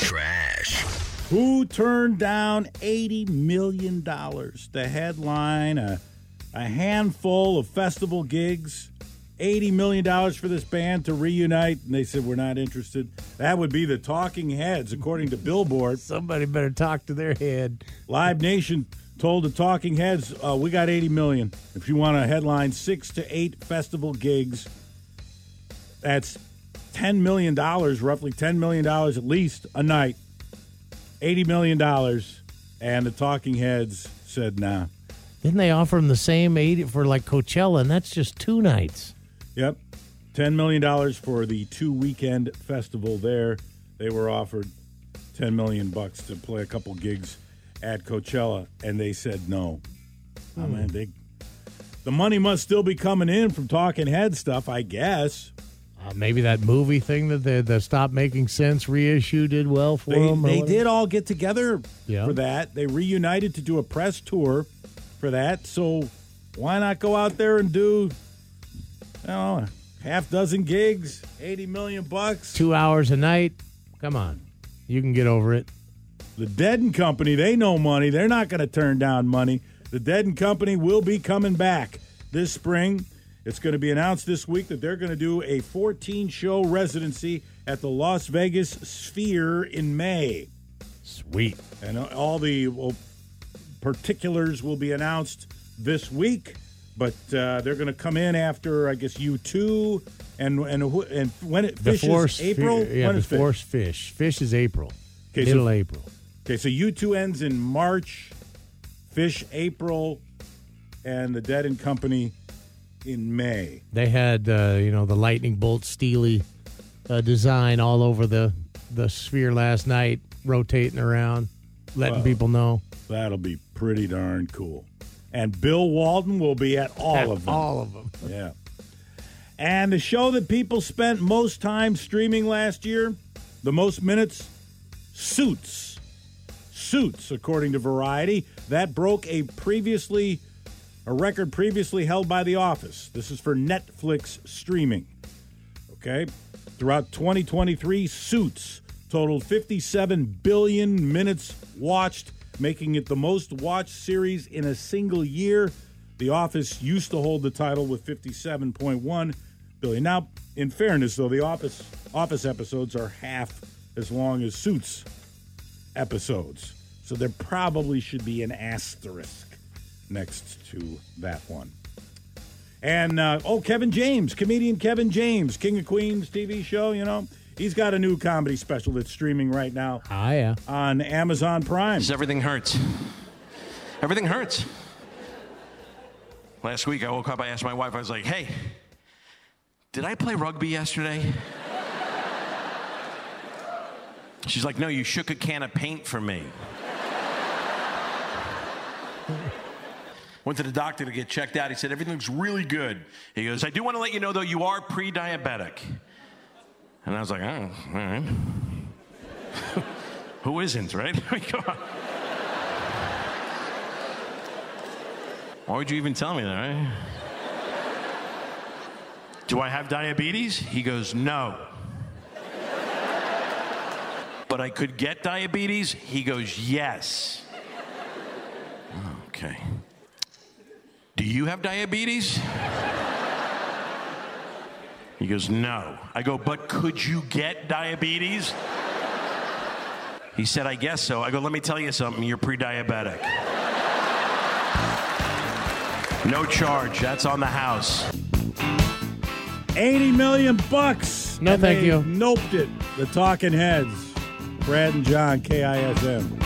Trash. Who turned down $80 million to headline a, a handful of festival gigs? $80 million for this band to reunite, and they said, We're not interested. That would be the Talking Heads, according to Billboard. Somebody better talk to their head. Live Nation told the Talking Heads, uh, We got 80 million. If you want to headline six to eight festival gigs, that's $10 million, roughly $10 million at least a night. $80 million. And the Talking Heads said, Nah. Didn't they offer them the same eight for like Coachella, and that's just two nights? Yep. $10 million for the two weekend festival there. They were offered 10 million bucks to play a couple gigs at Coachella and they said no. I hmm. mean, they the money must still be coming in from talking head stuff, I guess. Uh, maybe that movie thing that the, the Stop Making Sense reissue did well for They, them. they whatever? did all get together Yeah. for that. They reunited to do a press tour for that. So why not go out there and do you know, a half dozen gigs, 80 million bucks? Two hours a night. Come on. You can get over it. The Dead and Company, they know money. They're not going to turn down money. The Dead and Company will be coming back this spring. It's going to be announced this week that they're going to do a 14 show residency at the Las Vegas Sphere in May. Sweet. And all the well, particulars will be announced this week, but uh, they're going to come in after, I guess, U2 and and and when it Phish before is April. Sfi- yeah, when is Phish? Phish. Phish is April. Okay, so- Middle April. Okay, so U2 ends in March, Phish April, and the Dead and Company in May. They had uh, you know the lightning bolt Stealie uh, design all over the the sphere last night, rotating around, letting Wow. people know. That'll be pretty darn cool. And Bill Walton will be at all of them. All of them. Yeah. And the show that people spent most time streaming last year, the most minutes, Suits. Suits, according to Variety, that broke a previously a record previously held by The Office. This is for Netflix streaming. Okay? Throughout 2023, Suits totaled 57 billion minutes watched, making it the most watched series in a single year. The Office used to hold the title with 57.1 billion. Now, in fairness, though, the Office Office episodes are half as long as Suits episodes, so there probably should be an asterisk next to that one. And uh, oh, Kevin James, comedian Kevin James, King of Queens TV show. You know, he's got a new comedy special that's streaming right now Ah, yeah. on Amazon Prime. Everything hurts. Everything hurts. Last week I woke up, I asked my wife, I was like, hey, did I play rugby yesterday? She's like, no, you shook a can of paint for me. Went to the doctor to get checked out. He said, everything's really good. He goes, I do want to let you know, though, you are pre diabetic. And I was like, oh, all right. Who isn't, right? Come on. Why would you even tell me that, right? Do I have diabetes? He goes, No. But I could get diabetes? He goes, Yes. Oh, okay. Do you have diabetes? He goes, No. I go, But could you get diabetes? He said, I guess so. I go, Let me tell you something. You're pre diabetic. No charge. That's on the house. 80 million bucks. No, And thank they you. Noped it. The Talking Heads. Brad and John, KISM.